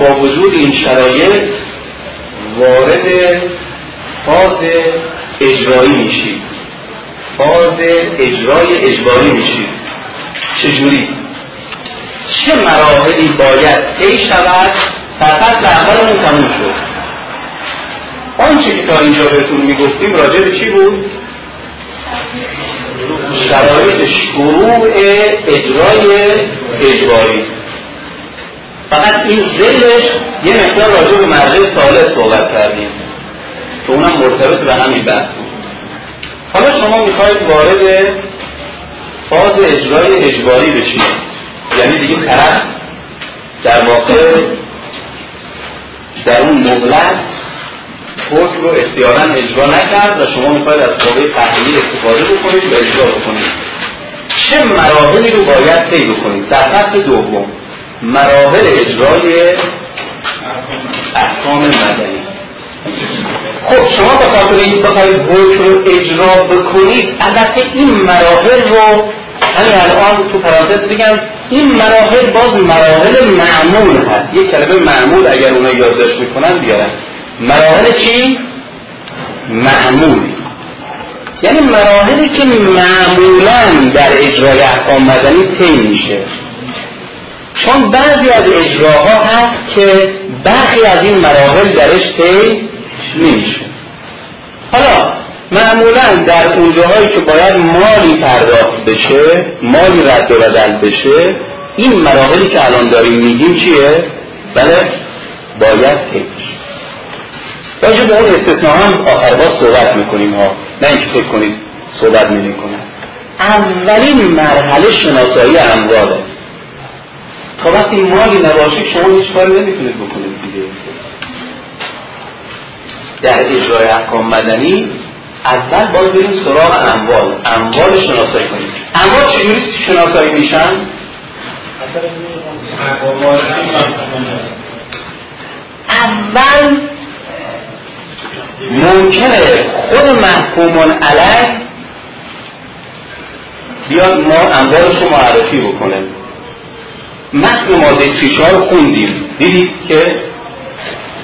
با وجود این شرایط وارد فاز اجرایی میشید فاز اجرای اجباری میشید چجوری؟ چه مراحلی باید طی شود؟ فقط اولمون تموم شد. آنچه که تا اینجا بهتون می‌گفتیم راجع به چی بود؟ شرایط شروع اجرای اجباری. فقط این زلش یه مقدار راجع به مرجع ساله صحبت کردیم. که اونم مرتبط به همین بحث بود. حالا شما می‌خواید وارد فاز اجرای اجباری بشید. یعنی دیگه طرف در واقع در اون مهلت حکم رو اختیارا اجرا نکرد و شما می‌خواید از قوه تحلیل استفاده بکنید و اجرا بکنید. چه مراحلی رو باید طی بکنید؟ در فصل دوم. مراحل اجرای احکام مدنی. خب شما به خاطر این بخواید حکم رو اجرا بکنید البته این مراحل رو همین الان تو پرانتز بگم این مراحل باز مراحل معمول هست. یک کلمه معمول اگر اونا یادداشت می‌کنن بیارن مراحل چی؟ معمول. یعنی مراحلی که معمولا در اجرای احکام مدنی طی میشه. چون بعضی از اجراها هست که برخی از این مراحل درش طی نمیشه. حالا معمولا در اونجاهایی که باید مالی پرداخت بشه مالی رد و بدل بشه این مراحلی که الان داریم میگیم چیه؟ بله باید طی راجع به اون استثناء هم آخر باز صحبت می‌کنیم ها. نه اینکه فکر کنید صحبت نمی‌کنم. اولین مرحله شناسایی امواله تا وقتی مالی نباشید شما هیچ کاری نمی‌تونید بکنید دیگه. در اجرای احکام مدنی اول باید بریم سراغ اموال. اموال شناسایی کنیم. اموال چجوری شناسایی میشن؟ اول ممکنه خود محکومون علیه بیاد ما اموالش رو معرفی بکنه. متن ماده سی رو خوندیم. دیدید که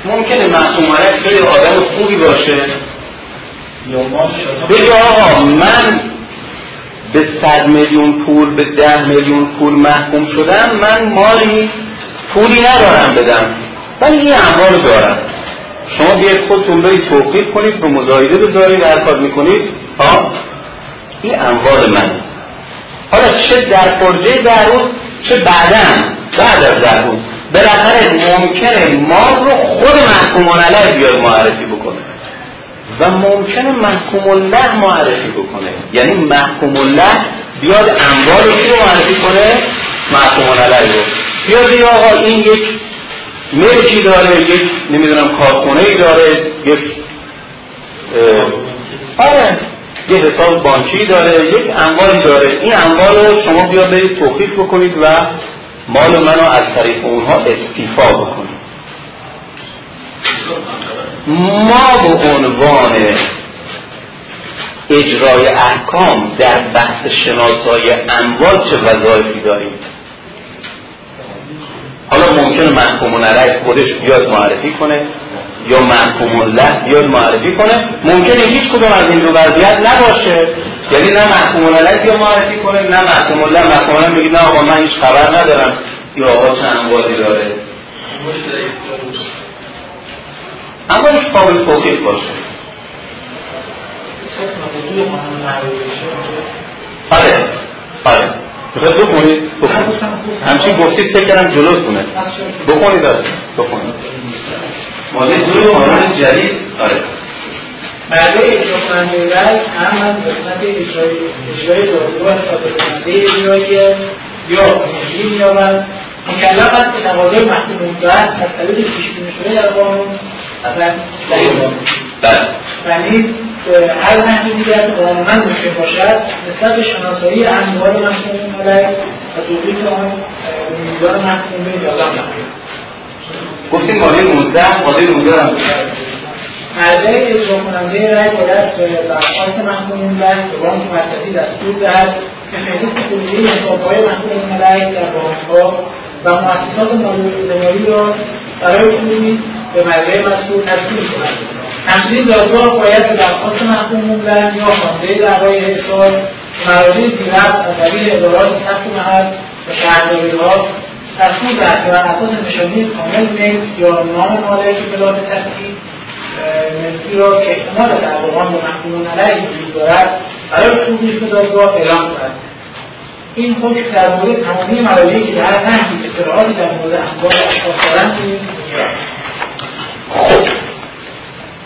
ممکنه محکوم علیه خیلی آدم خوبی باشه. بگه آقا من به صد میلیون پول به ده میلیون پول محکوم شدم من مالی پولی ندارم بدم. ولی این اموال دارم. شما بیاید خودتون برید توقیف کنید به مزایده بذارید هر کار می‌کنید. ها این اموال من. حالا چه در فرجه در روز چه بعدا بعد از روز بالاخره ممکنه مال رو خود محکومان علیه بیاد معرفی بکنه. و ممکنه محکوم الله معرفی بکنه. یعنی محکوم الله بیاد اموال رو معرفی کنه؟ محکوم علیه رو. بیاد آقا این یک ملکی داره یک نمی‌دونم کارخونه ای داره یک آره. یه حساب بانکی داره یک اموالی داره. این اموال رو شما بیا برید توقیف بکنید و مال منو از طریق اونها استیفا بکنید. ما به عنوان اجرای احکام در بحث شناسایی اموال چه وظایفی داریم؟ حالا ممکنه محکوم علیه خودش بیاد معرفی کنه. یا محکوم الله بیاد معرفی کنه ممکنه هیچ کدوم از این دو وضعیت نباشه. یعنی نه محکوم علیه بیا معرفی کنه نه محکوم الله. محکوم الله بگه نه آقا من هیچ خبر ندارم. یا آقا چه اموالی داره؟ اما هیچ قابل توقیف باشه. آره آره می‌خواد بکنید بکنید همچین گفتید فکر کردم جلوتونه. بکنید بکنید ماده دوی قانون جدید آره برای اجرا کننده رأی هم از قسمت اجرای دادگاه احساس کننده اجرایی یا کنشگی مییابد. مکلف است که تقاضای محکوم دارد از طریق پیشبینی شده در قانون اصلا بله. یعنی هر نحوی دیگر که قانونا ممکن باشد نسبت به شناسایی اموال محکوم علیه و توضیح آن میزان محکوم به گفتیم ماده 19 ماده 19 هم. مرجع اجرا کننده رای باید به درخواست محکوم بست به بانک مرکزی دستور دهد که فهرست کلی حسابهای محکوم رای در بانکها و مالی را برای به مرجع مسئول تشکیل کنند همچنین دادگاه باید به درخواست محکوم موندن یا خوانده دعوای احساس مراجع دیگر از ادارات محل و تصمیم که بر اساس نشانی کامل میل یا نام مالک پلات سطحی ملکی را که احتمال تعلقان به محکومون علیه وجود دارد برای توضیح به دادگاه اعلام کند. این حکم در مورد تمامی مراجعی که در نحوی اطلاعاتی در مورد اخبار اشخاص دارند نیز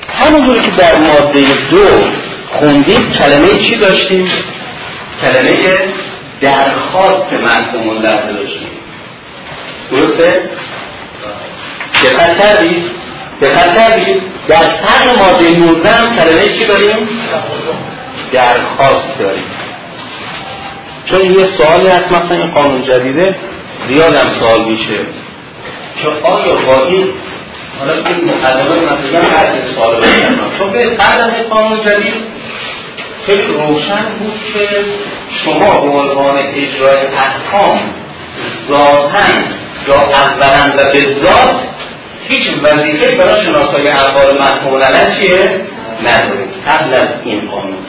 همونجوری که در ماده دو خوندیم کلمه چی داشتیم؟ کلمه درخواست محکومون داشتیم درسته؟ دقت کردید؟ دقت کردید؟ در سر ماده 19 هم کلمه چی داریم؟ درخواست داریم چون یه سوالی هست مثلا این قانون جدیده هم سوال میشه که آیا با این حالا این مقدمه مثلا هر این سوال رو چون به این قانون جدید خیلی روشن بود که شما به عنوان اجرای احکام ذاتن یا اولا و به ذات هیچ وظیفه برای شناسایی اقوال محکوم چیه؟ ندارید قبل از این قانون.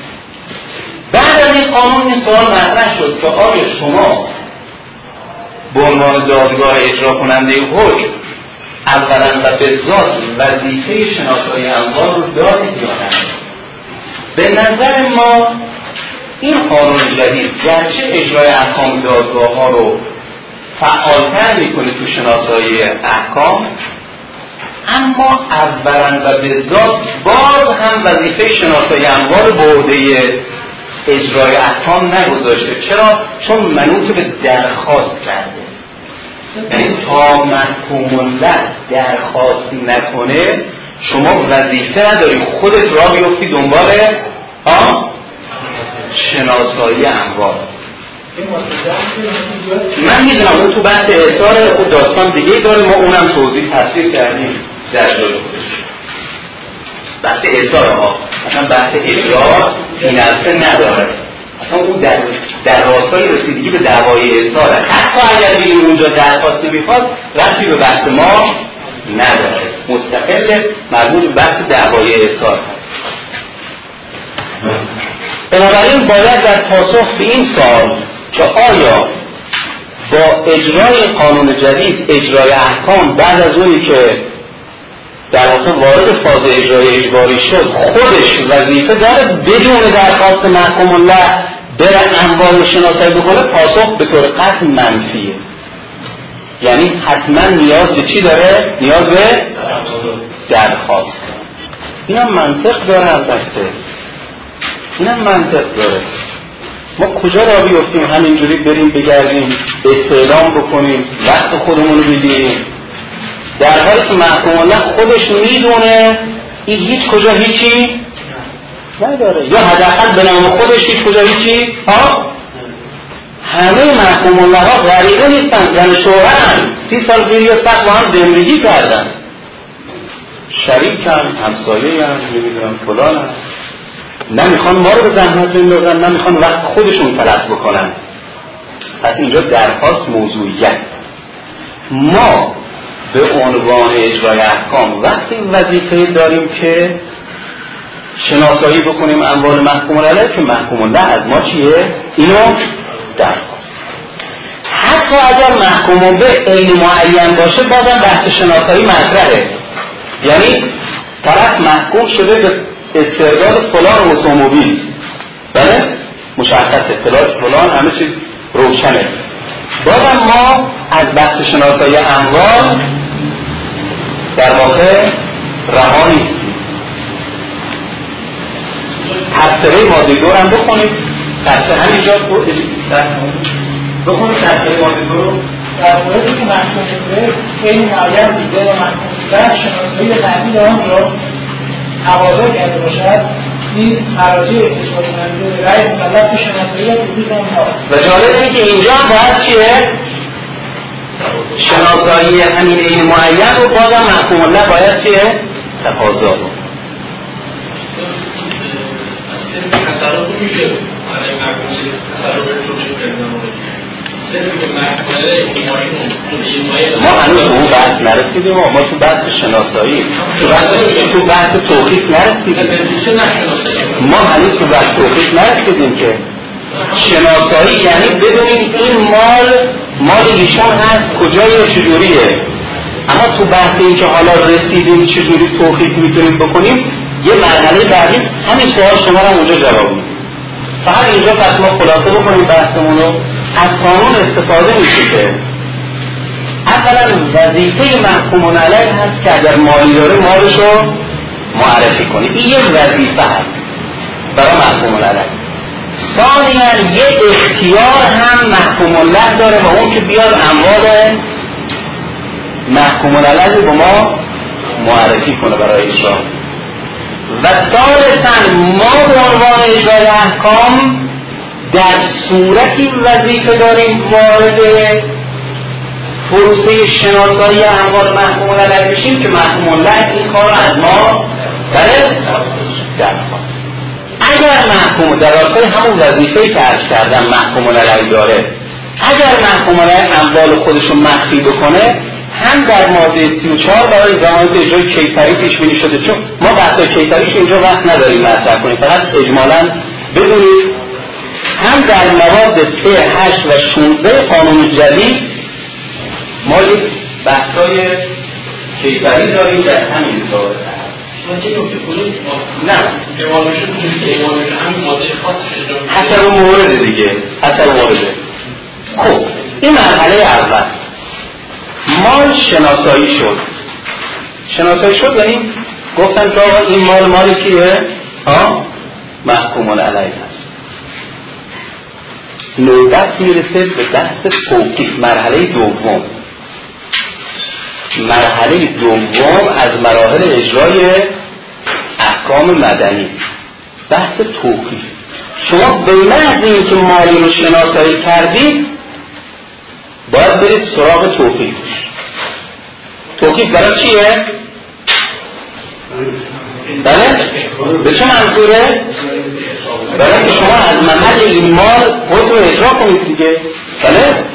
بعد از این قانون این سوال مطرح شد که آیا شما به عنوان دادگاه اجرا کننده حکم اولا و به ذات وظیفه شناسایی اموال رو دارید یا نه؟ به نظر ما این قانون جدید گرچه اجرای احکام دادگاه ها رو فعالتر می‌کنه تو شناسایی احکام. اما اولا و به ذات باز هم وظیفه شناسایی اموال برده اجرای احکام نگذاشته. چرا؟ چون منوط به درخواست کرده. یعنی تا محکوم درخواست نکنه شما وظیفه نداری. خودت را بیفتی دنبال؟ شناسایی اموال. من می‌دونم اون تو بحث احضار خود داستان دیگه داره ما اونم توضیح تفسیر کردیم در جلو خودش. بحث احضار ها مثلا بحث اجرا فیننسه نداره. اصلا اون در در راستای رسیدگی به دعوای احضاره حتی اگر بگیم اونجا درخواست نمی‌خواد رفتی به بحث ما نداره. مستقل مربوط به بحث دعوای احضار. هست بنابراین باید در پاسخ به این سال که آیا با اجرای قانون جدید اجرای احکام بعد از اونی که در واقع وارد فاز اجرای اجباری شد خودش وظیفه داره بدون درخواست محکوم الله بره اموال شناسایی بکنه پاسخ به طور قطع منفیه. یعنی حتما نیاز به چی داره؟ نیاز به درخواست. این هم منطق داره البته. این هم منطق داره. ما کجا را بیفتیم؟ همینجوری بریم بگردیم استعلام بکنیم وقت خودمون رو بگیریم. در حالی که محکوم الله خودش می‌دونه این هیچ کجا هیچی نداره. یا حداقل به نام خودش هیچ کجا هیچی ها؟ همه محکوم الله ها غریبه نیستن زن شوهرن. سی سال پیش یا سخت با هم زندگی کردن. شریکن همسایه هم نمی‌دونم فلان هم نمی‌خوان ما رو به زحمت بندازن نمی‌خوان وقت خودشون تلف بکنن. پس اینجا درخواست موضوعیت. ما به عنوان اجرای احکام وقتی وظیفه داریم که شناسایی بکنیم اموال محکوم علیه که محکوم نه از ما چیه؟ اینو درخواست. حتی اگر محکوم به عین معین باشه بازم بحث شناسایی مطرحه. یعنی طرف محکوم شده به استعداد فلان اتومبیل. بله؟ مشخصه. فلان همه چیز روشنه. بازم ما از بحث شناسایی اموال در واقع رها نیستیم. تفسیره ماده دو هم بخونید تفسیر همینجا بخونید تفسیره ماده دو رو. در موردی که محکوم شده این معین دیده و محکوم شده شناسایی تحویل آن را تقاضا کرده باشد نیز مراجع اثبات کننده رأی مکلف به شناسایی آنها و جالب اینه که اینجا هم باید چیه؟ شناسایی همین این معین رو بازم محکوم الله باید چیه؟ تقاضا رو. ما هنوز به اون بحث نرسیدیم ما تو بحث شناسایی تو بحث تو بحث توقیف نرسیدیم. ما هنوز تو بحث توقیف نرسیدیم که شناسایی یعنی بدونیم این مال مال ایشان هست کجای چجوریه. اما تو بحث این که حالا رسیدیم چجوری توقیف می‌تونیم بکنیم یه مرحله بعدی همین سوال شما رو اونجا جواب میدیم. فقط اینجا پس ما خلاصه بکنیم بحثمون رو. از قانون استفاده میشه. که اولا وظیفه محکوم علیه هست که اگر مالی داره مالش رو معرفی کنه. این یک وظیفه هست برای محکوم علیه ثانیا یه اختیار هم محکوم الله داره و اون که بیاد اموال محکوم علیه به ما معرفی کنه برای اجرا. و ثالثا ما به عنوان اجرای احکام در صورتی وظیفه داریم وارد پروسه شناسایی اموال محکوم علیه بشیم که محکوم الله این کار از ما بله درخواست اگر محکوم در راستای همون وظیفه که عرض کردم محکوم علیه داره اگر محکوم علیه اموال خودش مخفی بکنه هم در ماده 34 برای زمانت اجرای کیفری پیش بینی شده چون ما بحث کیفریش اینجا وقت نداریم مطرح کنیم فقط اجمالا بدونید هم در مواد 3, 8 و 16 قانون جدید ما یک بحثای کیفری داریم در همین رابطه نه. حسب مورد دیگه. حسب مورد. خب این مرحله اول. مال شناسایی شد. شناسایی شد یعنی گفتن که این مال مال کیه؟ ها؟ محکوم علیه نوبت می‌رسه به بحث توقیف مرحله دوم مرحله دوم از مراحل اجرای احکام مدنی بحث توقیف شما به محض اینکه مالی رو شناسایی کردید باید برید سراغ توقیف توقیف برای چیه؟ بله؟ به چه منظوره؟ برای اینکه شما از محل این مال خود رو اجرا کنید دیگه بله؟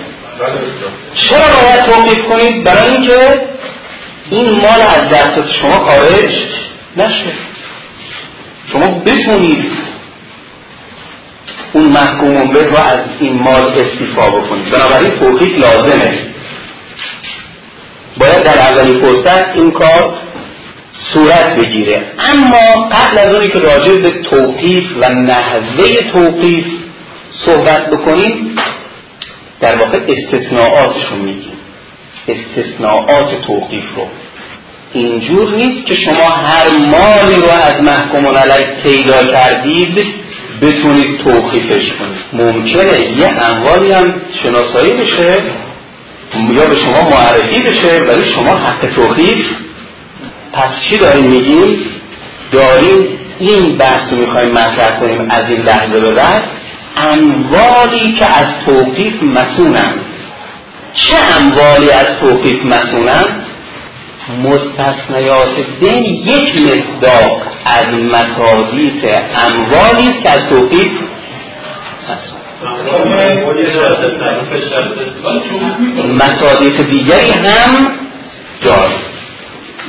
چرا باید توقیف کنید؟ برای اینکه این مال از دست شما خارج نشه شما بتونید اون محکوم به رو از این مال استیفا بکنید بنابراین توقیف لازمه باید در اولی فرصت این کار صورت بگیره. اما قبل از اونی که راجع به توقیف و نحوه توقیف صحبت بکنیم در واقع استثناءاتش رو میگیم. استثناءات توقیف رو. اینجور نیست که شما هر مالی رو از محکوم علیه پیدا کردید بتونید توقیفش کنید. ممکنه یه اموالی هم شناسایی بشه یا به شما معرفی بشه ولی شما حق توقیف پس چی داریم میگیم؟ داریم این بحث رو می‌خوایم مطرح کنیم از این لحظه به بعد. اموالی که از توقیف مسونن. چه اموالی از توقیف مسونن؟ مستثنیات دین یک مصداق از مصادیق اموالی که از توقیف مصادیق دیگری هم داریم.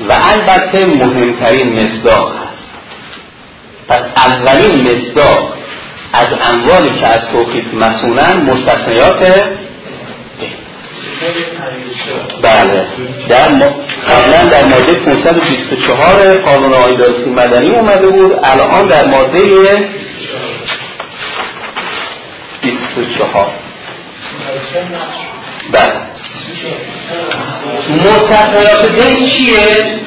و البته مهمترین مصداق هست. پس اولین مصداق از اموالی که از توقیف مسونن مستثنیات بله. در م... قبلا در ماده 524 قانون آیدالسی مدنی اومده بود الان در ماده 24 بله. مستثنیات دین چیه؟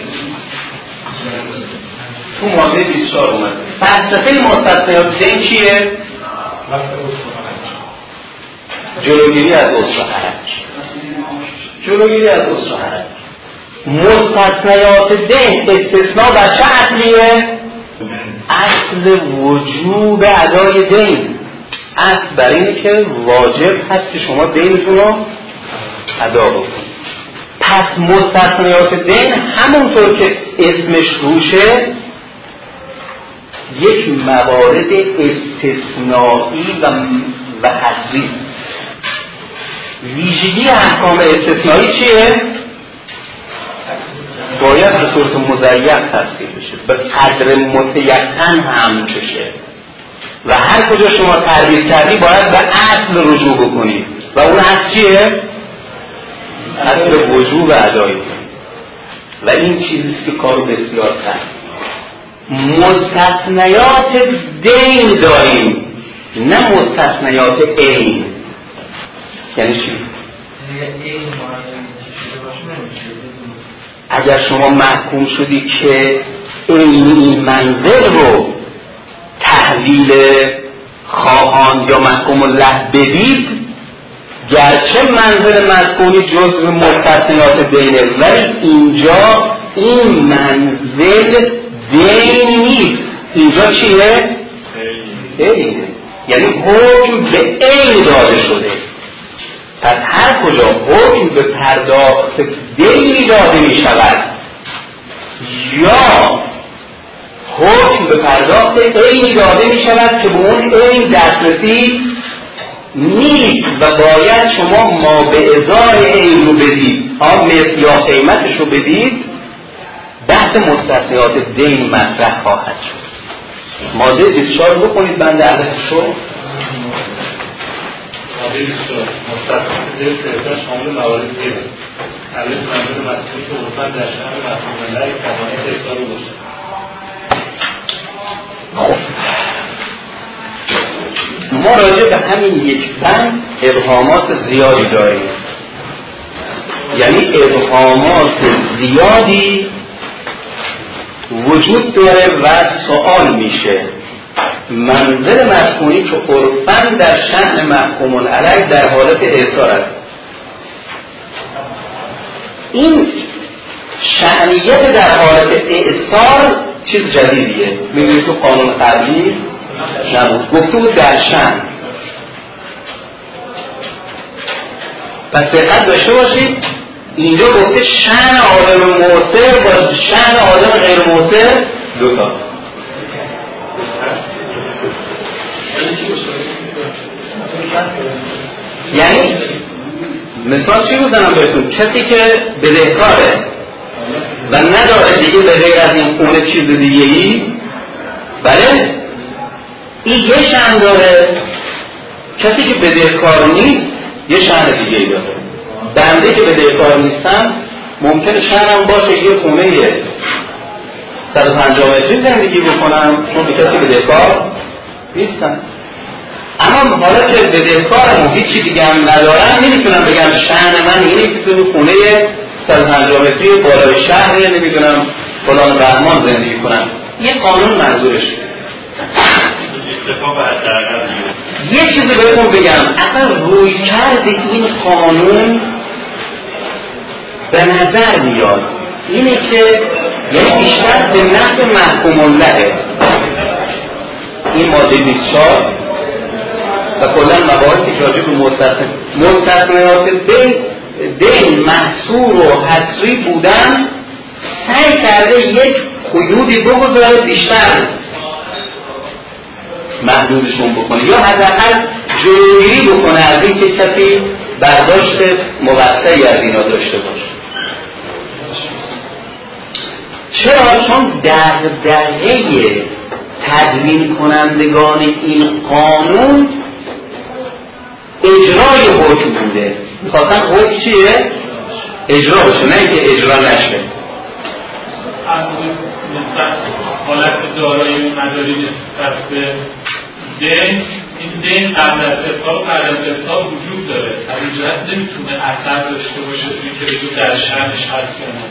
تو ماده 24 اومده فلسفه مستثنیات دین چیه؟ جلوگیری از عضو حرج جلوگیری از عضو حرج مستثنیات دین استثناء بر چه اصلیه؟ اصل وجوب ادای دین اصل بر اینه که واجب هست که شما دینتون رو ادا بکنید پس مستثنیات دین همونطور که اسمش روشه یک موارد استثنایی و و حضری ویژگی احکام استثنایی چیه؟ باید به صورت مزیق تفسیر بشه. به قدر متیقن هم بشه. و هر کجا شما تربیت کردی باید به اصل رجوع بکنید و اون اصل چیه؟ اصل وجوب ادایی و این چیزی که کارو بسیار سخت. مستثنیات دین داریم. نه مستثنیات عین یعنی چی؟ اگر شما محکوم شدی که عین این منزل رو تحویل خواهان یا محکوم الله بدید گرچه منزل مسکونی جزء مستثنیات دینه ولی اینجا این منزل دین نیست. اینجا چیه؟ دینه یعنی حکم به عین داده شده. پس هر کجا حکم به پرداخت دینی داده می شود یا حکم به پرداخت عینی داده می شود که به اون عین دسترسی نیست و باید شما ما به ازای عین رو بدید. ها مثل یا قیمتش رو بدید بحث مستثنیات دین مطرح خواهد شد. ماده 24 بکنید بند عدد شو. ماده 24 مستثنیات شامل موارد زیره الف منظور مسئولی که در شهر مفهوم الله توانه احسار باشه ما راجع به همین یک بند ابهامات زیادی داریم. یعنی ابهامات زیادی وجود داره و سوال میشه. منزل مسکونی که عرفا در شهن محکوم علیه در حالت احسار است. این شعنیت در حالت اعثار چیز جدیدیه. می‌بینید تو قانون قبلی نبود. در پس دقت داشته باشید اینجا گفته شن آدم موسر با شن آدم غیر موسر دوتا یعنی مثال چی بودنم بهتون؟ کسی که بدهکاره و نداره دیگه به غیر از این خونه چیز دیگه ای بله؟ این یه شن داره. کسی که بدهکار نیست یه شن دیگه داره. بنده که بدهکار نیستم ممکنه شهرم باشه یه خونه 150 متری زندگی بکنم چون به کسی بدهکار نیستم اما حالا که بدهکارم و هیچی دیگه هم ندارم نمی‌تونم بگم شهر من اینه که تو خونه 150 متری بالای شهر نمی‌دونم فلان رحمان زندگی کنم یه قانون منظورش یه چیزی بهتون بگم. اصلا روی کرد این قانون به نظر میاد اینه که یعنی بیشتر به نفع محکوم اللهه این ماده 24 و کلا مباحثی که راجع به مستثنیات بین دین محصور و حصری بودن سعی کرده یک قیودی بگذاره بیشتر. محدودشون بکنه. یا حداقل جلوگیری بکنه از اینکه کسی برداشت موسعی از اینا داشته باشه. چرا؟ چون دغدغه تدوین کنندگان این قانون اجرای حکم بوده. می‌خواستن حکم چیه؟ اجرا بشه نه اینکه اجرا نشه. حالت دارایی مداری نسبت به دین این دین قبل از حساب بعد از حساب وجود داره. از این جهت نمی‌تونه اثر داشته باشه توی که در شهرش هست یا نه.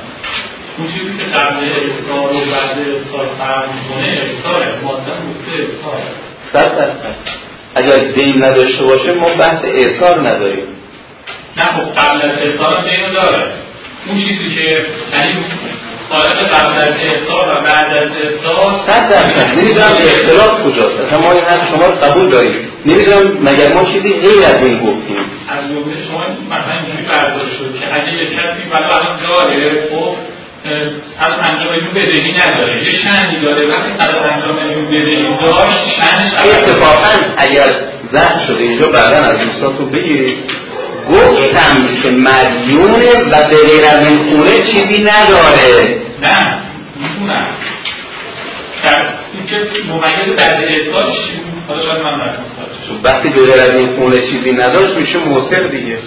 اون چیزی که قبل اصحار و بعد اصحار فرق می‌کنه اصحاره مادم گفته اصحاره صد درصد. اگر دین نداشته باشه ما بحث احسار نداریم. نه خب قبل از احسار هم دینو داره. اون چیزی که یعنی حالت قبل از احسار و بعد از احسار صد درصد. نمی‌دونم اختلاف کجاست. اصلا ما این حرف شما رو قبول داریم. نمی‌دونم مگر ما چیزی غیر از این گفتیم. از جمله شما مثلا اینجوری برداشت شد که اگه یه کسی ولی الان داره خب 150 میلیون بدهی نداره. یه شنی داره. وقتی 150 میلیون بدهی داشت شنش اتفاقا اگر زن شده اینجا بعدا از دوستاتون بگیرید. گفتم که مدیونه و به غیر از این خونه چیزی نداره. نه می‌تونم اینکه ممیز بعد ارسال چی؟ حالا شاید من نکنم وقتی به غیر از این خونه چیزی نداشت میشه موسر دیگه.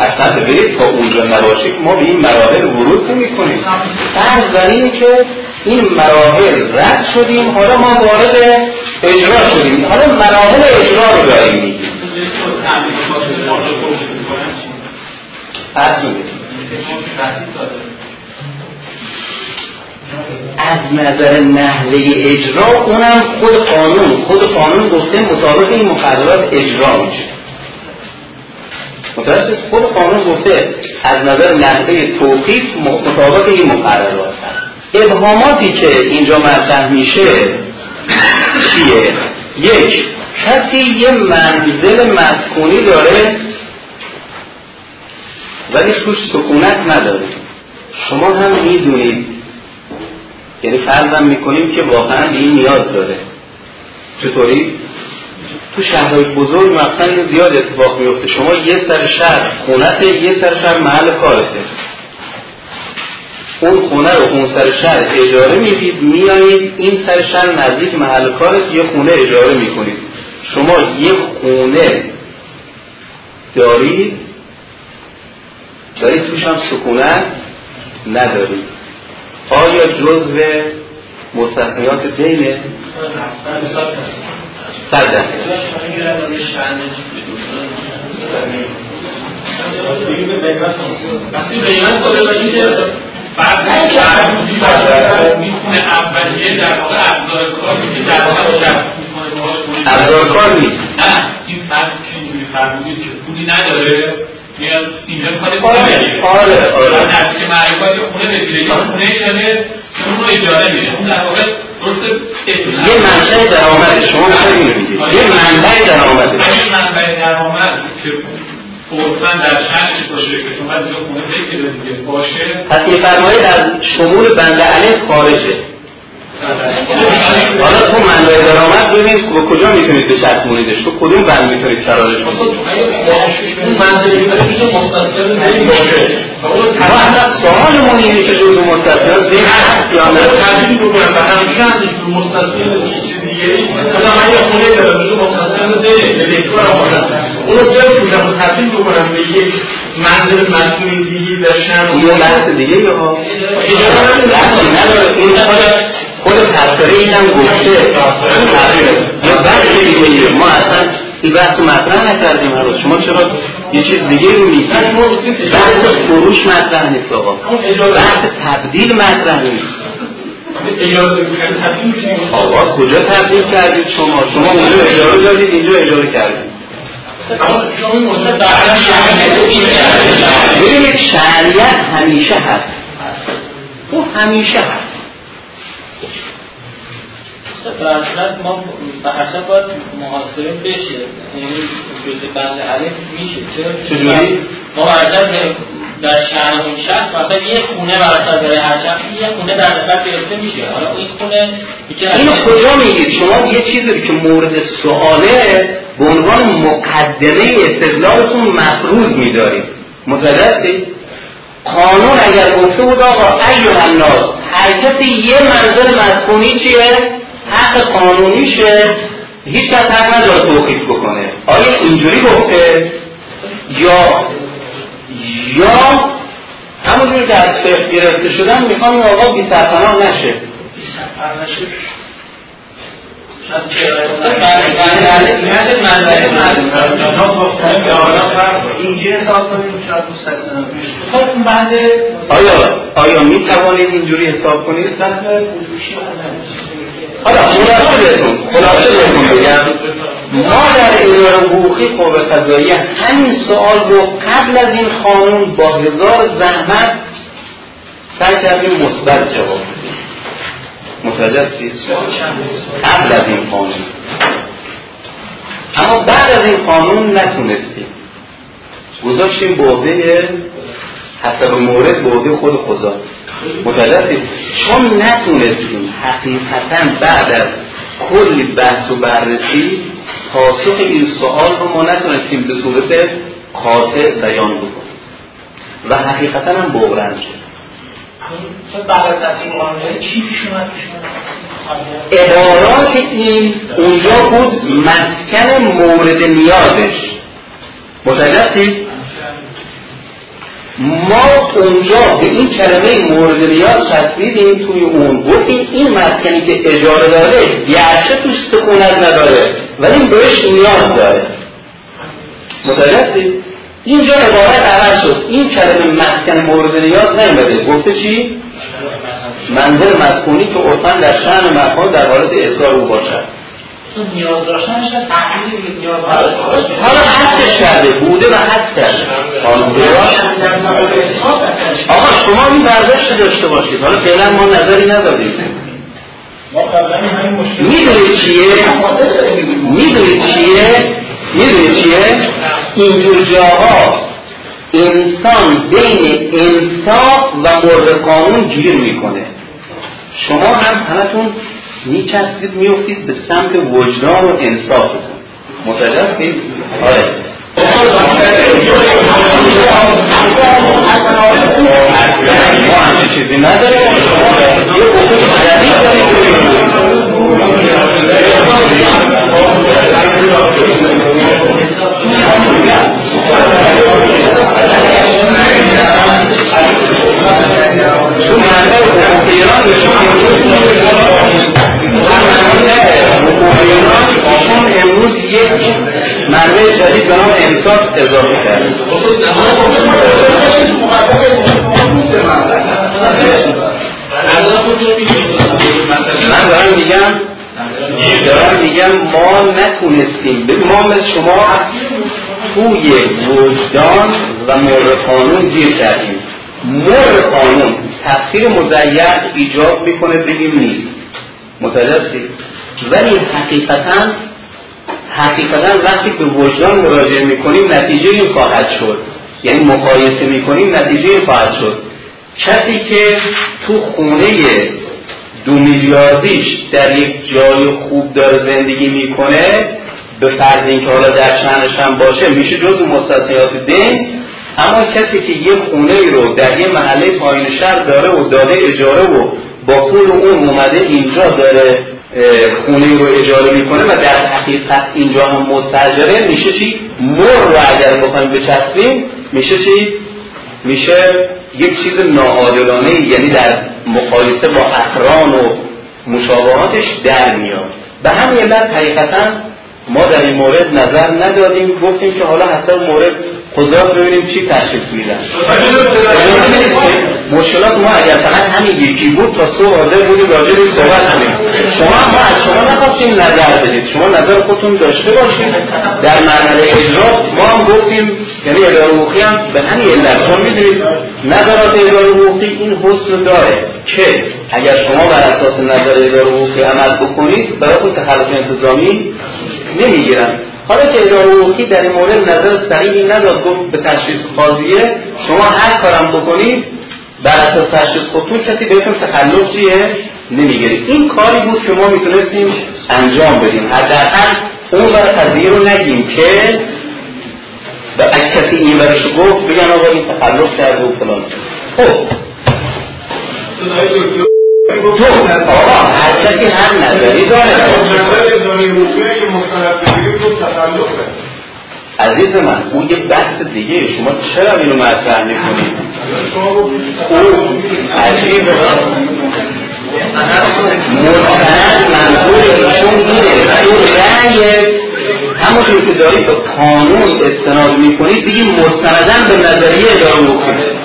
اصلا ببینید تا اونجا نباشه ما به این مراحل ورود نمی کنیم فرض که این مراحل رد شدیم حالا ما وارد اجرا شدیم. حالا مراحل اجرا رو داریم. میگیم از نظر نحوه اجرا اونم خود قانون. خود قانون گفته مطابق این مقررات اجرا میشه. متوجه خود قانون گفته از نظر نحوه توقیف مطابق این مقررات هست ابهاماتی که اینجا مطرح میشه چیه؟ یک کسی یه منزل مسکونی داره ولی توش سکونت نداره. شما هم می‌دونید. یعنی فرضم می‌کنیم که واقعا به این نیاز داره. چطوری؟ تو شهرهای بزرگ مثلا زیاد اتفاق میفته. شما یه سر شهر خونت یه سر شهر محل کارته. اون خونه رو اون سر شهر اجاره می‌دید میایید این سر شهر نزدیک محل کارت یه خونه اجاره می‌کنید. شما یه خونه دارید دارید توش هم سکونت ندارید. آیا جزء مستثنیات دینه؟ صد ابزار کار نیست. نه این فرض که اینجوری فرمودید که پولی نداره اینجا می‌خواد آره آره. آره که معرفت خونه بگیره خونه داره اون اجاره اون در واقع یه منشأ درآمد شما میگید یه منبع درآمد. این منبع درآمد که فوتن در شأنش باشه که شما از خونه بگیره دیگه. باشه؟ پس میفرمایید از شمول بنده علیه خارجه. حالا تو منبع درآمد ببین به کجا می‌تونید بچسبونیدش تو کدوم بند می‌تونید قرارش کنید اون داره میگه دین باشه. ما اصلا سوالمون اینه که جزء مستثمر دین هست یا نه؟ مستثمر چیز دیگه مثلا من یه خونه دارم میگه مستثمر بهکار آمدن اونو بفروشم و تبدیل بکنم به یک منزل مسئولی دیگه شهر اون یه بحث دیگه یا بحثی نداره این خود تفسیره اینم گفته یا بحث دیگه ما اصلا این بحث مطرح نکردیم هر شما چرا یه چیز دیگه رو میگید بحث فروش مطرح نیست آقا بحث تبدیل مطرح نیست آقا کجا تبدیل کردید شما؟ شما اونجا اجاره دادید اینجا اجاره کردید. ببینید شریعت همیشه هست. او همیشه هست. در ما حسب باید محاصره بشه. یعنی جزء بند علیف میشه. چجوری؟ ما مثلا در شهر شخص مثلا یه خونه مثلا برای هر شخص یه خونه در نظر گرفته میشه. حالا این خونه اینو کجا میگید؟ شما یه چیزی که مورد سواله به عنوان مقدمه استدلالتون مفروض میدارید. متوجه قانون اگر گفته بود آقا ایوه الناس هر کسی یه منزل مسکونی چیه؟ حق قانونیشه. هیچ کس حق نداره توقیف بکنه. آیا اینجوری گفته؟ یا یا همونجور که از فقه گرفته شدن می‌خوام این آقا بی سرپناه نشه آیا آیا می توانید اینجوری حساب کنید حالا خلاصه بهتون خلاصه بهتون بگم ما در اداره حقوقی قوه قضاییه. همین سوال رو قبل از این قانون با هزار زحمت سعی کردیم مثبت جواب بدیم. متوجه قبل از این قانون اما بعد از این قانون نتونستیم. گذاشتیم به عهده حسب مورد به خود خدا. متوجه چون نتونستیم حقیقتا بعد از کلی بحث و بررسی پاسخ این سوال رو ما نتونستیم به صورت قاطع بیان بکنیم. و حقیقتا هم بغرن شد. عبارات این اونجا بود مسکن مورد نیازش. متوجه ما اونجا به این کلمه مورد نیاز چسبیدیم توی اون گفتیم این مسکنی که اجاره داره گرچه توش سکونت نداره ولی بهش نیاز داره. متوجه اینجا عبارت عوض شد. این کلمه مسکن مورد نیاز نیومده. گفته چی؟ منظر مسکونی که عرفا در شأن مکان در حالت احصار او باشد. نیاز داشتنش حالا حدش کرده. بوده و حد کرده. آقا شما این برداشت داشته باشید. حالا فعلا ما نظری نداریم می‌دونید چیه؟ می‌دونید چیه؟ می‌دونید چیه؟ اینجور جاها انسان بین انصاف و مرد قانون گیر می‌کنه. شما هم همتون میچسبید میفتید به سمت وجدان و انصافتون متوجه هستید؟ آره. ما همچه حقوق تو معنی حقوق به شما یک منبع جدید به نام انصاف اضافه کرده من دارم میگم دارم میگم ما نتونستیم. به ما مثل شما توی وجدان و مر قانون گیر کردیم. مر قانون تفسیر مزید ایجاب می‌کنه بگیم نیست. متوجه ولی حقیقتا حقیقتا وقتی به وجدان مراجعه می‌کنیم نتیجه این خواهد شد. یعنی مقایسه می‌کنیم نتیجه این خواهد شد. کسی که تو خونه دو میلیاردیش در یک جای خوب داره زندگی می‌کنه به فرض اینکه حالا در چندش باشه میشه جزو مستثنیات دین. اما کسی که یه خونه رو در یه محله پایین شهر داره و داده اجاره و با پول اون اومده اینجا داره خونه رو اجاره می‌کنه و در حقیقت اینجا هم مستجره میشه چی؟ مر رو اگر بخوایم بچسبیم میشه چی؟ میشه یک چیز ناعادلانه یعنی در مقایسه با اقران و مشابهاتش در میاد به همین علت حقیقتا ما در این مورد نظر ندادیم گفتیم که حالا حسب مورد قضات ببینیم چی تشخیص میدن. مشکلات ما اگر فقط همین یکی بود تا صبح حاضر بودیم راجع به صحبت کنیم. شما ما از شما نخواستیم نظر بدید. شما نظر خودتون داشته باشید. در مرحله اجرا ما هم گفتیم یعنی اداره حقوقی هم به همین علت. چون می‌دونید نظرات اداره حقوقی این حسن داره که اگر شما بر اساس نظر اداره حقوقی عمل بکنید براتون تخلف انتظامی نمی‌گیرن. حالا که اداره حقوقی در این مورد نظر صحیحی نداد گفت به تشخیص قاضیه شما هر کارم بکنید بر اساس تشخیص خودتون کسی بهتون تخلف چیه؟ نمی‌گیره این کاری بود که ما می‌تونستیم انجام بدیم. حداقل اون برای قضیه رو نگیم که به کسی این برش گفت بگن آقا این تخلف کرده و فلان. خب. تو آقا هر کسی هر نظری داره عزیز من اون یه بحث دیگه شما چرا اینو مطرح می‌کنید او عجیبه مستند منظور ایشون اینه تو رأی همونطور که دارید به قانون استناد می‌کنید بگید مستندن به نظریه اداره حقوقی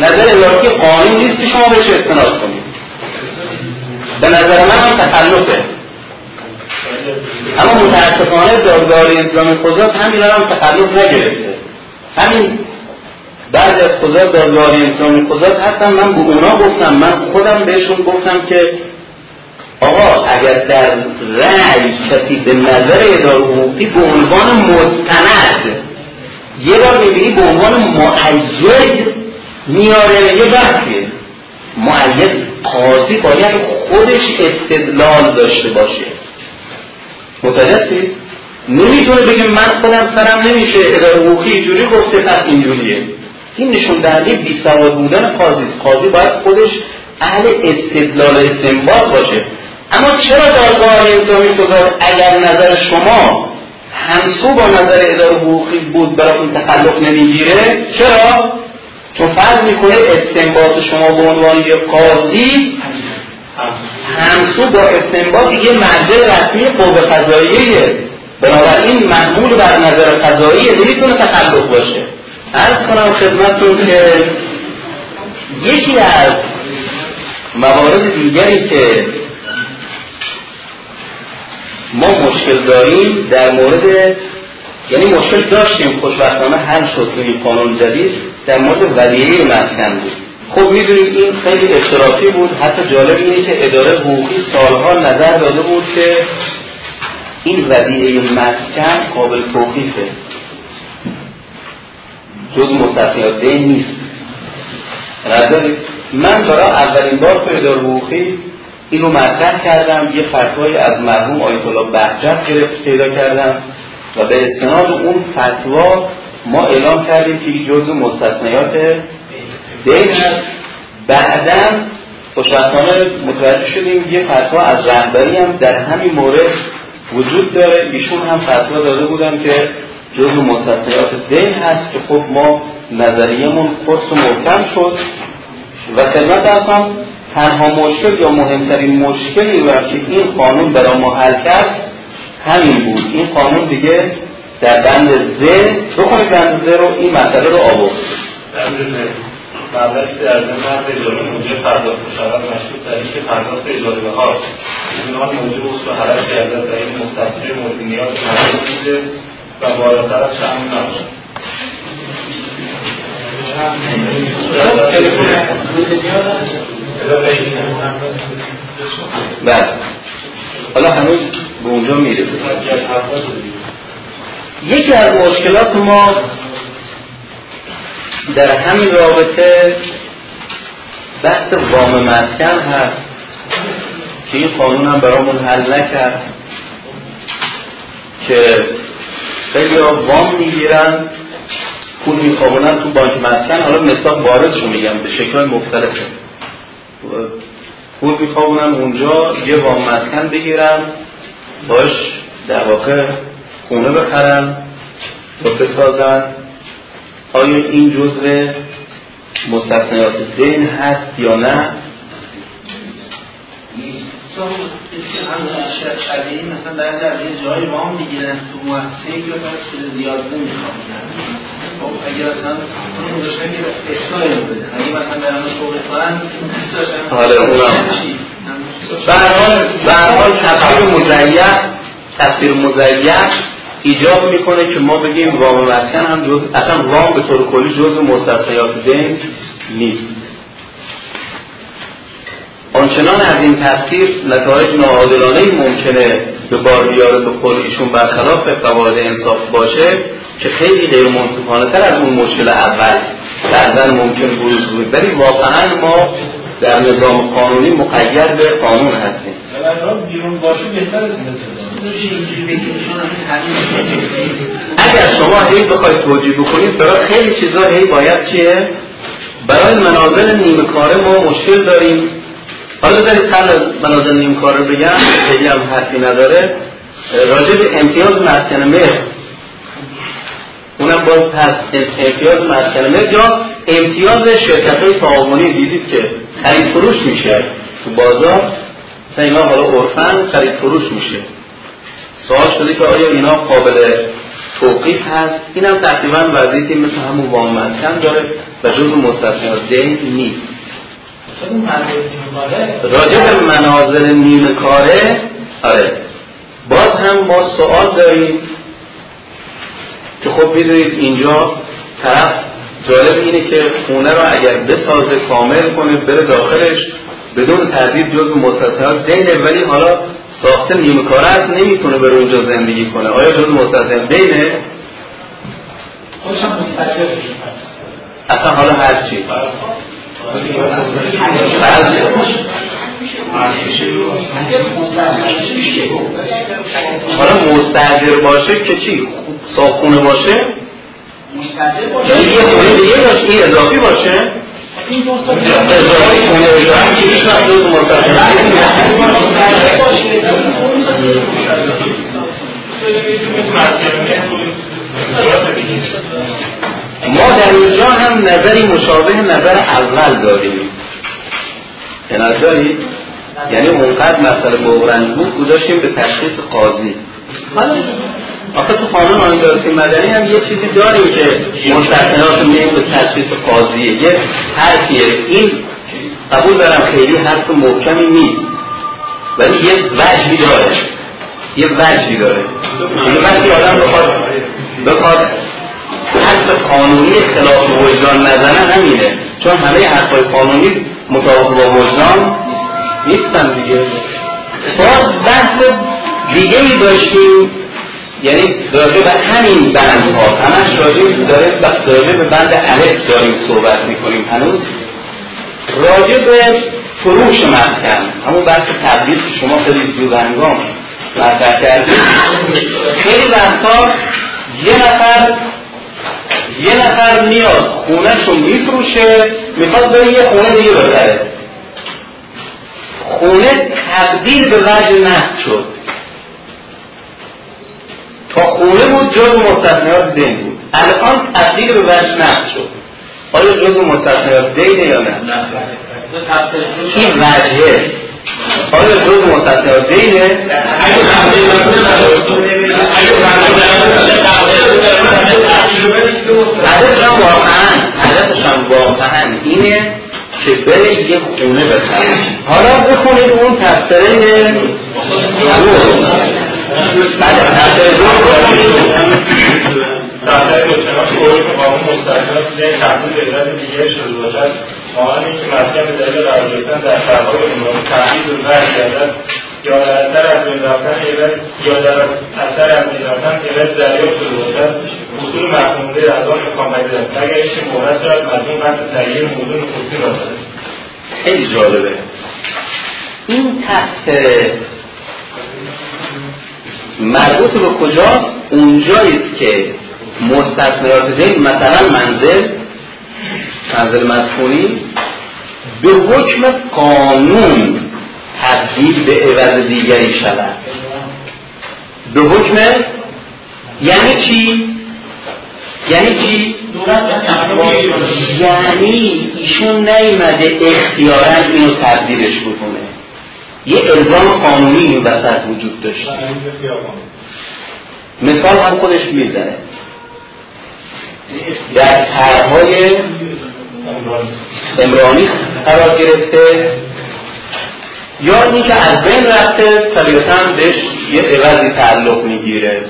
نظر اداره قانون نیست که شما بهش استناد کنید به نظر من تخلفه. اما متاسفانه دادگاه انتظام قضات همین هم تخلف نگرفته. همین بعد از قضات دادگاه انتظام قضات هستم من به اونا گفتم من خودم بهشون گفتم که آقا اگر در رأی کسی به نظر اداره حقوقی به عنوان مستند یه بار می‌بینی به عنوان معید میاره یه بحثیه. معید قاضی باید خودش استدلال داشته باشه. متوجه نمی‌تونه بگه من خودم سرم نمیشه اداره حقوقی اینجوری گفته پس اینجوریه. این نشون دهنده بیسواد بودن قاضی است. قاضی باید خودش اهل استدلال استنباط باشه. اما چرا دادگاه انسانی گذار اگر نظر شما همسو با نظر اداره حقوقی بود براتون تخلف نمی‌گیره چرا؟ چون فرض می‌کنه استنباط شما به عنوان یه قاضی همسو با استنباط یه مرجع رسمی قوه قضاییه. بنابراین محمول بر نظر قضایی نمی‌تونه تخلف باشه. ارز کنم خدمتتون که یکی از موارد دیگری که ما مشکل داریم در مورد یعنی مشکل داشتیم خوشبختانه حل شد. این قانون جدید. در مورد ودیعه مسکن بود. خب می‌دونید این خیلی اشتراکی بود. حتی جالب اینه که اداره حقوقی سالها نظر داده بود که این ودیعه مسکن قابل توقیفه. جز مستثنیات دین نیست. ندارید من برای اولین بار تو اداره حقوقی اینو مطرح کردم. یه فتوای از مرحوم آیت الله بهجت گرفت پیدا کردم و به استناد اون فتوا ما اعلام کردیم که جز مستثنیات دین هست بعدا خوشبختانه متوجه شدیم یه فتوا از رهبری هم در همین مورد وجود داره. ایشون هم فتوا داده بودن که جزء مستثنیات دین هست که خب ما نظریمون قرص و محکم شد و خدمت هم تنها مشکل یا مهمترین مشکلی رو که این قانون برای ما حل کرد همین بود. این قانون دیگه در بند ز بخونید بند ز رو؟ این مسئله رو آورد. مبلغی در ضمن اجاره موجب پرداخت شود مشروط در اینکه پرداخت اجاره ها اینا موجب اصول حرج گردد و این مستثنی مورد نیاز و بالاتر از شأن نباشد. بله. حالا هنوز به اونجا می‌رسه یکی از مشکلات ما در همین رابطه بحث وام مسکن هست که این قانون هم برامون حل نکرد که خیلی ها وام می‌گیرن پول میخوابونن تو بانک مسکن. حالا مثال باردشو میگم به شکل مختلفه. پول میخوابونن اونجا یه وام مسکن بگیرن باش در واقع خونه بخرن و بسازن. آیا این جزء مستثنیات دین هست یا نه؟ شبیه مثلا در یه جای وام می‌گیرن تو مؤسسه مثلا پول زیاد نمی‌خوام خب اگر اصلا حالا اونم. به هر حال تصویر مزیح تصویر مزیح ایجاب می‌کنه که ما بگیم وام مسکن هم جز اصلا وام به طور کلی جز مستثنیات دین نیست. آنچنان از این تفسیر نتایج ناعادلانه ممکنه به بار بیاره به قول ایشون برخلاف قواعد انصاف باشه که خیلی غیر منصفانه تر از اون مشکل اول بعدا ممکن بروز بود. ولی واقعا ما در نظام قانونی مقید به قانون هستیم. بیرون باشه بهتر اگر شما هی بخواید توجیه بکنید برای خیلی چیزا هی باید چیه؟ برای منازل نیمه کاره ما مشکل داریم. حالا بذارید قبل از منازل نیمه کاره بگم خیلی هم حرفی نداره. راجع به امتیاز مسکن مهر. اونم باز هست امتیاز مسکن مهر. یا امتیاز شرکت های تعاونی دیدید که خرید فروش میشه تو بازار. مثلا اینا حالا عرفن خرید فروش میشه. سوال شده که آیا اینا قابل توقیف هست؟ اینم تقریبا وضعیتی مثل همون وام مسکن داره و جز مستثنیات دین نیست. راجع به مناظر نیمه کاره آره. باز هم ما سوال داریم که خب بدونید اینجا طرف جالب اینه که خونه را اگر بسازه کامل کنه بره داخلش بدون تردید جز مستثنیات دینه ولی حالا ساخته نیمه کاره است نمی‌تونه بره اونجا زندگی کنه. آیا جز مستثنیات دینه خودشم مستجر اصلا حالا هر چی. حالا مستجر باشه که چی؟ صابخونه باشه؟ یعنی یه خونه دیگه باشه این اضافی باشه. ما در اینجا هم نظری مشابه نظر اول داریم. کنار دارید یعنی اونقدر مسئله بغرنج بود گذاشتیم به تشخیص قاضی. آخه تو قانون آنجارسی مدنی هم یه چیزی داریم که مستثنات میگیم به تشخیص قاضیه. یه حرفیه. این قبول دارم خیلی حرف محکمی نیست. ولی یه وجهی داره. یه وجهی داره. یعنی وقتی آدم بخواد بخواد حرف قانونی خلاف وجدان نزنه همینه. چون همه حرفای قانونی مطابق با وجدان نیستن دیگه. باز بحث دیگه ای داشتیم. یعنی راجع به همین بند ها همش راجع داره راجع به بند الف داریم صحبت می‌کنیم هنوز. راجع به فروش مسکن همون بحث تبدیل که شما خیلی زود انگام مطرح کردید. خیلی وقتا یه نفر یه نفر میاد خونهش رو میفروشه می‌خواد بره یه خونه دیگه بخره خونه تبدیل به وجه نقد شد. تا خونه بود جز مستثنیات دین بود. الان تبدیل به وجه نقد شد. آیا جز مستثنیات دینه یا نه؟ این وجهه آیا جز مستثنیات دینه؟ هدفشم واقعا هدفشم واقعا اینه که بره یه خونه بخره. حالا بخونید اون تفسیره بله. تحمیل به علت دیگه شده باشد. مانند اینکه مسکن به دلیل قرار گرفتن در شهرهای عمومی تحمیل به وجه گردد. یا در اثر از بین رفتن علت یا در اثر از بین رفتن علت دریافت شده باشد. اصول محکومده از آن امکان پذیر است. مگر اینکه مورد شود مضمون بحث تغییر موضوع نخستی باشد. خیلی جالبه. این تفسیر مربوط به کجاست؟ اونجاییست که مستثنیات دین مثلا منزل منزل مسکونی به حکم قانون تبدیل به عوض دیگری شود. به حکم یعنی چی؟ یعنی چی؟ یعنی ایشون نیمده اختیارا اینو تبدیلش بکنه. یه الزام قانونی این وسط وجود داشته. مثال هم خودش می‌زنه. در طرحهای امرانی قرار گرفته. یا اینکه از بین رفته طبیعتا بهش یه عوضی تعلق می‌گیره.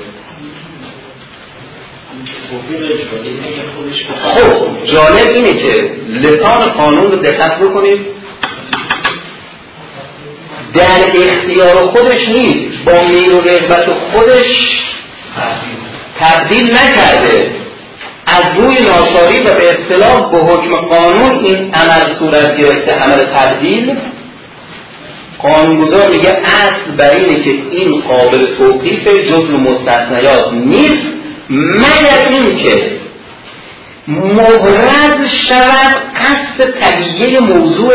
خب جالب اینه که لسان قانون رو دقت بکنید. در اختیار خودش نیست. با میل و رغبت خودش تبدیل نکرده. از روی ناچاری و به اصطلاح به حکم قانون این عمل صورت گرفته عمل تبدیل. قانونگذار میگه اصل بر اینه که این قابل توقیف جزء مستثنیات نیست مگر اینکه مورد شود قصد تهیه موضوع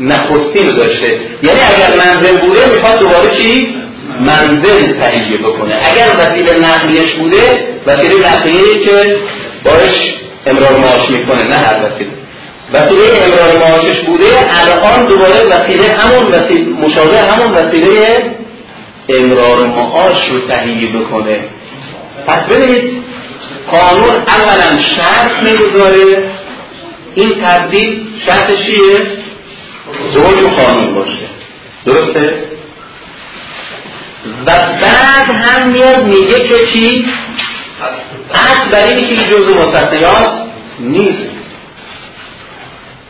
نخستین داشته. یعنی اگر منزل بوده می‌خواد دوباره چی؟ منزل تهیه بکنه. اگر وسیله نقلیش بوده وسیله نقلیه که باش امرار معاش می‌کنه نه هر وسیله وسیله امرار معاشش بوده الان دوباره وسیله همون وسیله مشابه همون وسیله امرار معاش رو تهیه بکنه پس ببینید قانون اولا شرط می‌گذاره این تبدیل شرط چیه؟ زوج قانون باشه درسته؟ و بعد هم میاد میگه که چی؟ اصل برای اینکه این جزء مستثنیات نیست.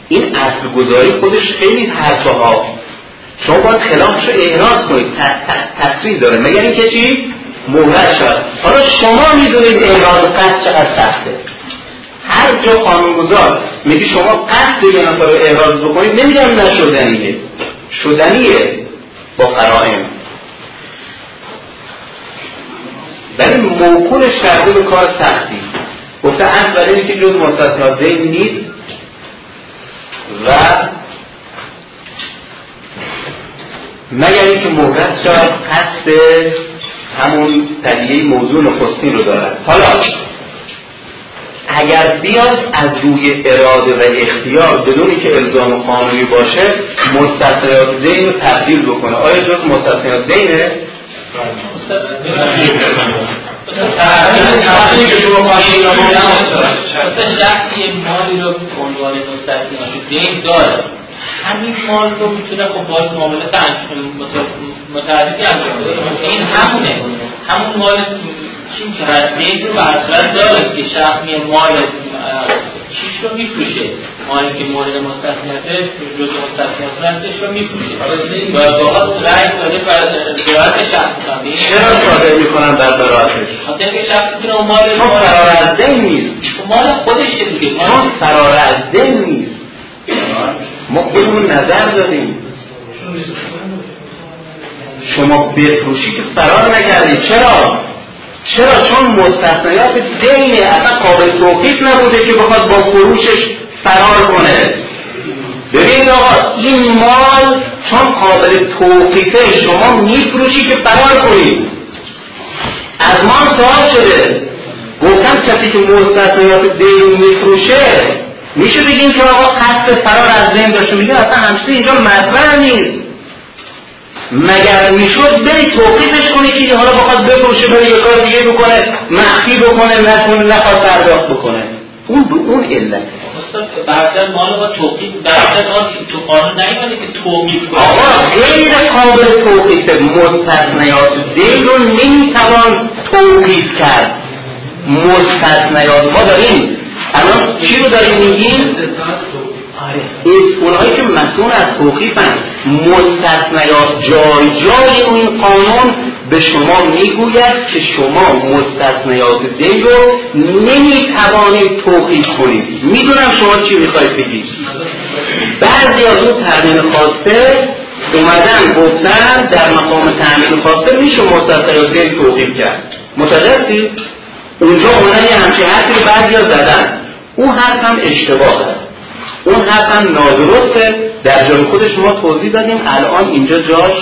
این اصل گذاری خودش خیلی حرفه ها شما باید خلافش رو احراز کنید. تصویر داره. مگر اینکه چی؟ مهلت شد حالا شما می‌دونید احراز قصد چقدر سخته. هر جا قانونگذار میگه شما قصد یه نفر احراز بکنید نمیگم نشدنیه. شدنیه با قرائن ولی موکولش کرده به کار سختی. گفته اصل برای اینکه جز مستثنات دین نیست و مگر اینکه مهرت شاید قصد همون تدیه موضوع نخستین رو دارد. حالا اگر بیاد از روی اراده و اختیار بدونی که الزام قانونی باشه مستثنیات دین تبدیل بکنه. آیا جز مستثنیات دینه؟ شخصی مالی رو به عنوان مستثنیات دین داره. همین مال رو می‌تونه خب باش معاملات متعددی انجام بده این همونه. همون مال چین که هست رو به داره که شخص میه مال چیش رو میفروشه. مالی که مورد مستثنیته جز مستثنیات هستش رو میفروشه. و باهاست رأی ساده بر براعت شخص چرا ساده می‌کنن بر براعتش؟ خاطر که شخص می‌تونه اون مال چون فرار از دین نیست مال خودشه دیگه. چون فرار از دین نیست ما خودمون نظر داریم. شما بفروشی که فرار نکردی. چرا؟ چرا؟ چون مستثنیات دینه اصلا قابل توقیف نبوده که بخواد با فروشش فرار کنه. ببینید آقا این مال چون قابل توقیفه شما میفروشی که فرار کنید از ما سوال شده. گفتم کسی که مستثنیات دین میفروشه میشه بگیم که آقا قصد فرار از ذهن داشته میگه اصلا همچنین اینجا مطرح نیست. مگر می‌شد بری توقیفش کنی که حالا بخواد بفروشه بره یه کار دیگه بکنه مخفی بکنه نکنه نخواد پرداخت بکنه؟ اون به اون علت. بعضا مال با توقیف بعضا تو قانون نیومده که توقیف کنه. آقا غیر قابل توقیف مستثنیات دین رو نمی‌توان توقیف کرد. مستثنیات. ما داریم الان چی رو داریم میگیم؟ آره اونهایی که مسئول از توقیفن. مستثنیات جای جای این قانون به شما می‌گوید که شما مستثنیات دین رو نمی‌توانید توقیف کنید. می‌دونم شما چی می‌خواید بگید. بعضی از اون ترمین خواسته اومدن گفتن در مقام تأمین خواسته میشه مستثنیات دین توقیف کرد. متوجه اونجا اومدن یه همچین حرفی رو بعضی ها زدن. اون حرف هم اشتباه است. اون حرف هم نادرسته. در جای خود شما توضیح دادیم. الان اینجا جاش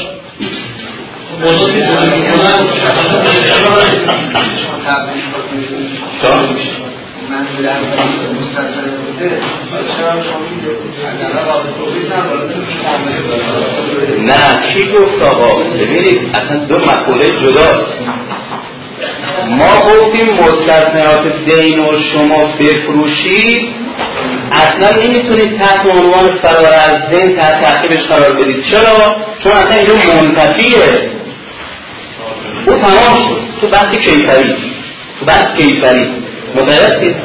نه. چی گفت آقا؟ ببینید اصلا دو مقوله جداست. ما گفتیم مستثنیات دین و شما بفروشید. اصلا نمی‌تونید تحت عنوان فرار از دین تحت تعقیبش قرار بدید. چرا؟ چون اصلا اینجا منتفیه او تمام شد. تو بحث کیفری. تو بحث کیفری. متوجه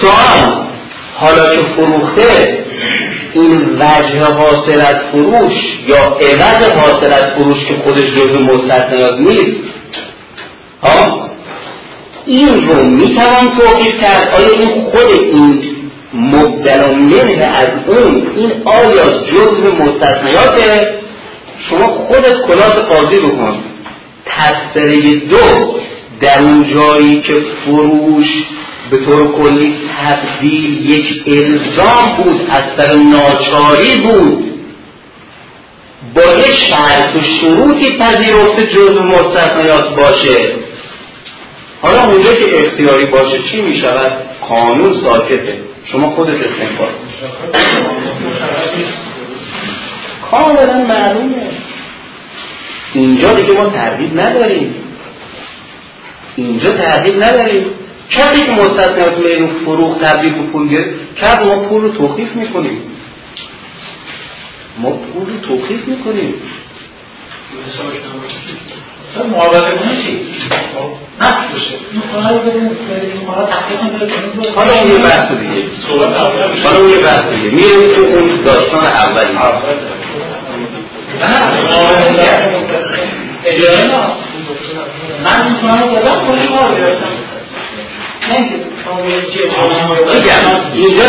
سوال. حالا که فروخته این وجه حاصل از فروش یا عوض حاصل از فروش که خودش جزو مستثنیات نیست ها این رو می‌توان توقیف کرد. آیا این خود این مبدل منه از اون؟ این آیا جزء مستثنیات؟ شما خودت کلات قاضی بکن. تفسیره دو در اون جایی که فروش به طور کلی تبدیل یک الزام بود از سر ناچاری بود. با یک شرط و شروطی پذیرفته جزء مستثنیات باشه. حالا اونجا که اختیاری باشه چی می شود؟ قانون ساکته. شما خودت استنباط کاملا معلومه. اینجا دیگه ما تردید نداریم. اینجا تردید نداریم. کسی که مستثنیات میل فروغ تبدیل به پول گرفت کرد ما پول رو توقیف می‌کنیم. ما پول رو توقیف می‌کنیم. معاوضه کنه چی؟ نفت بشه حالا اون یه بحث دیگه. حالا اون یه بحث دیگه. میریم تو اون داستان اولی نه من می‌تونم دادم کنی کار گرفتم. میگم اینجا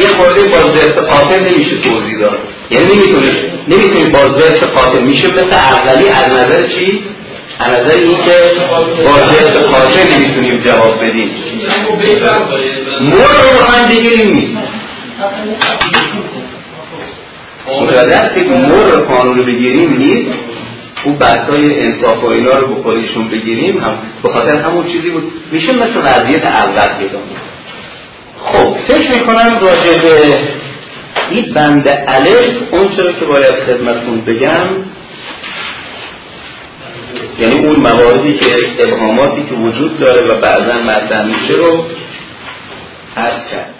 یه خورده با ضد قاتل نمیشه توضیح داد. یعنی نمی‌تونی نمی‌تونی با ضد قاتل میشه مثل اولی از نظر چی؟ نظر این که با قاتل نمی‌تونیم جواب بدیم. مور رو بخوایم بگیریم نیست. متوجه هست که مور قانون رو بگیریم نیست. او بحثای انصاف و اینا رو بخوریشون بگیریم. هم به خاطر همون چیزی بود. میشه مثل وضعیت اول پیدا خب فکر می‌کنم راجع به این بند الف اون چرا که باید خدمتون بگم یعنی اون مواردی که ابهاماتی که وجود داره و بعدا مطرح میشه رو عرض کرد.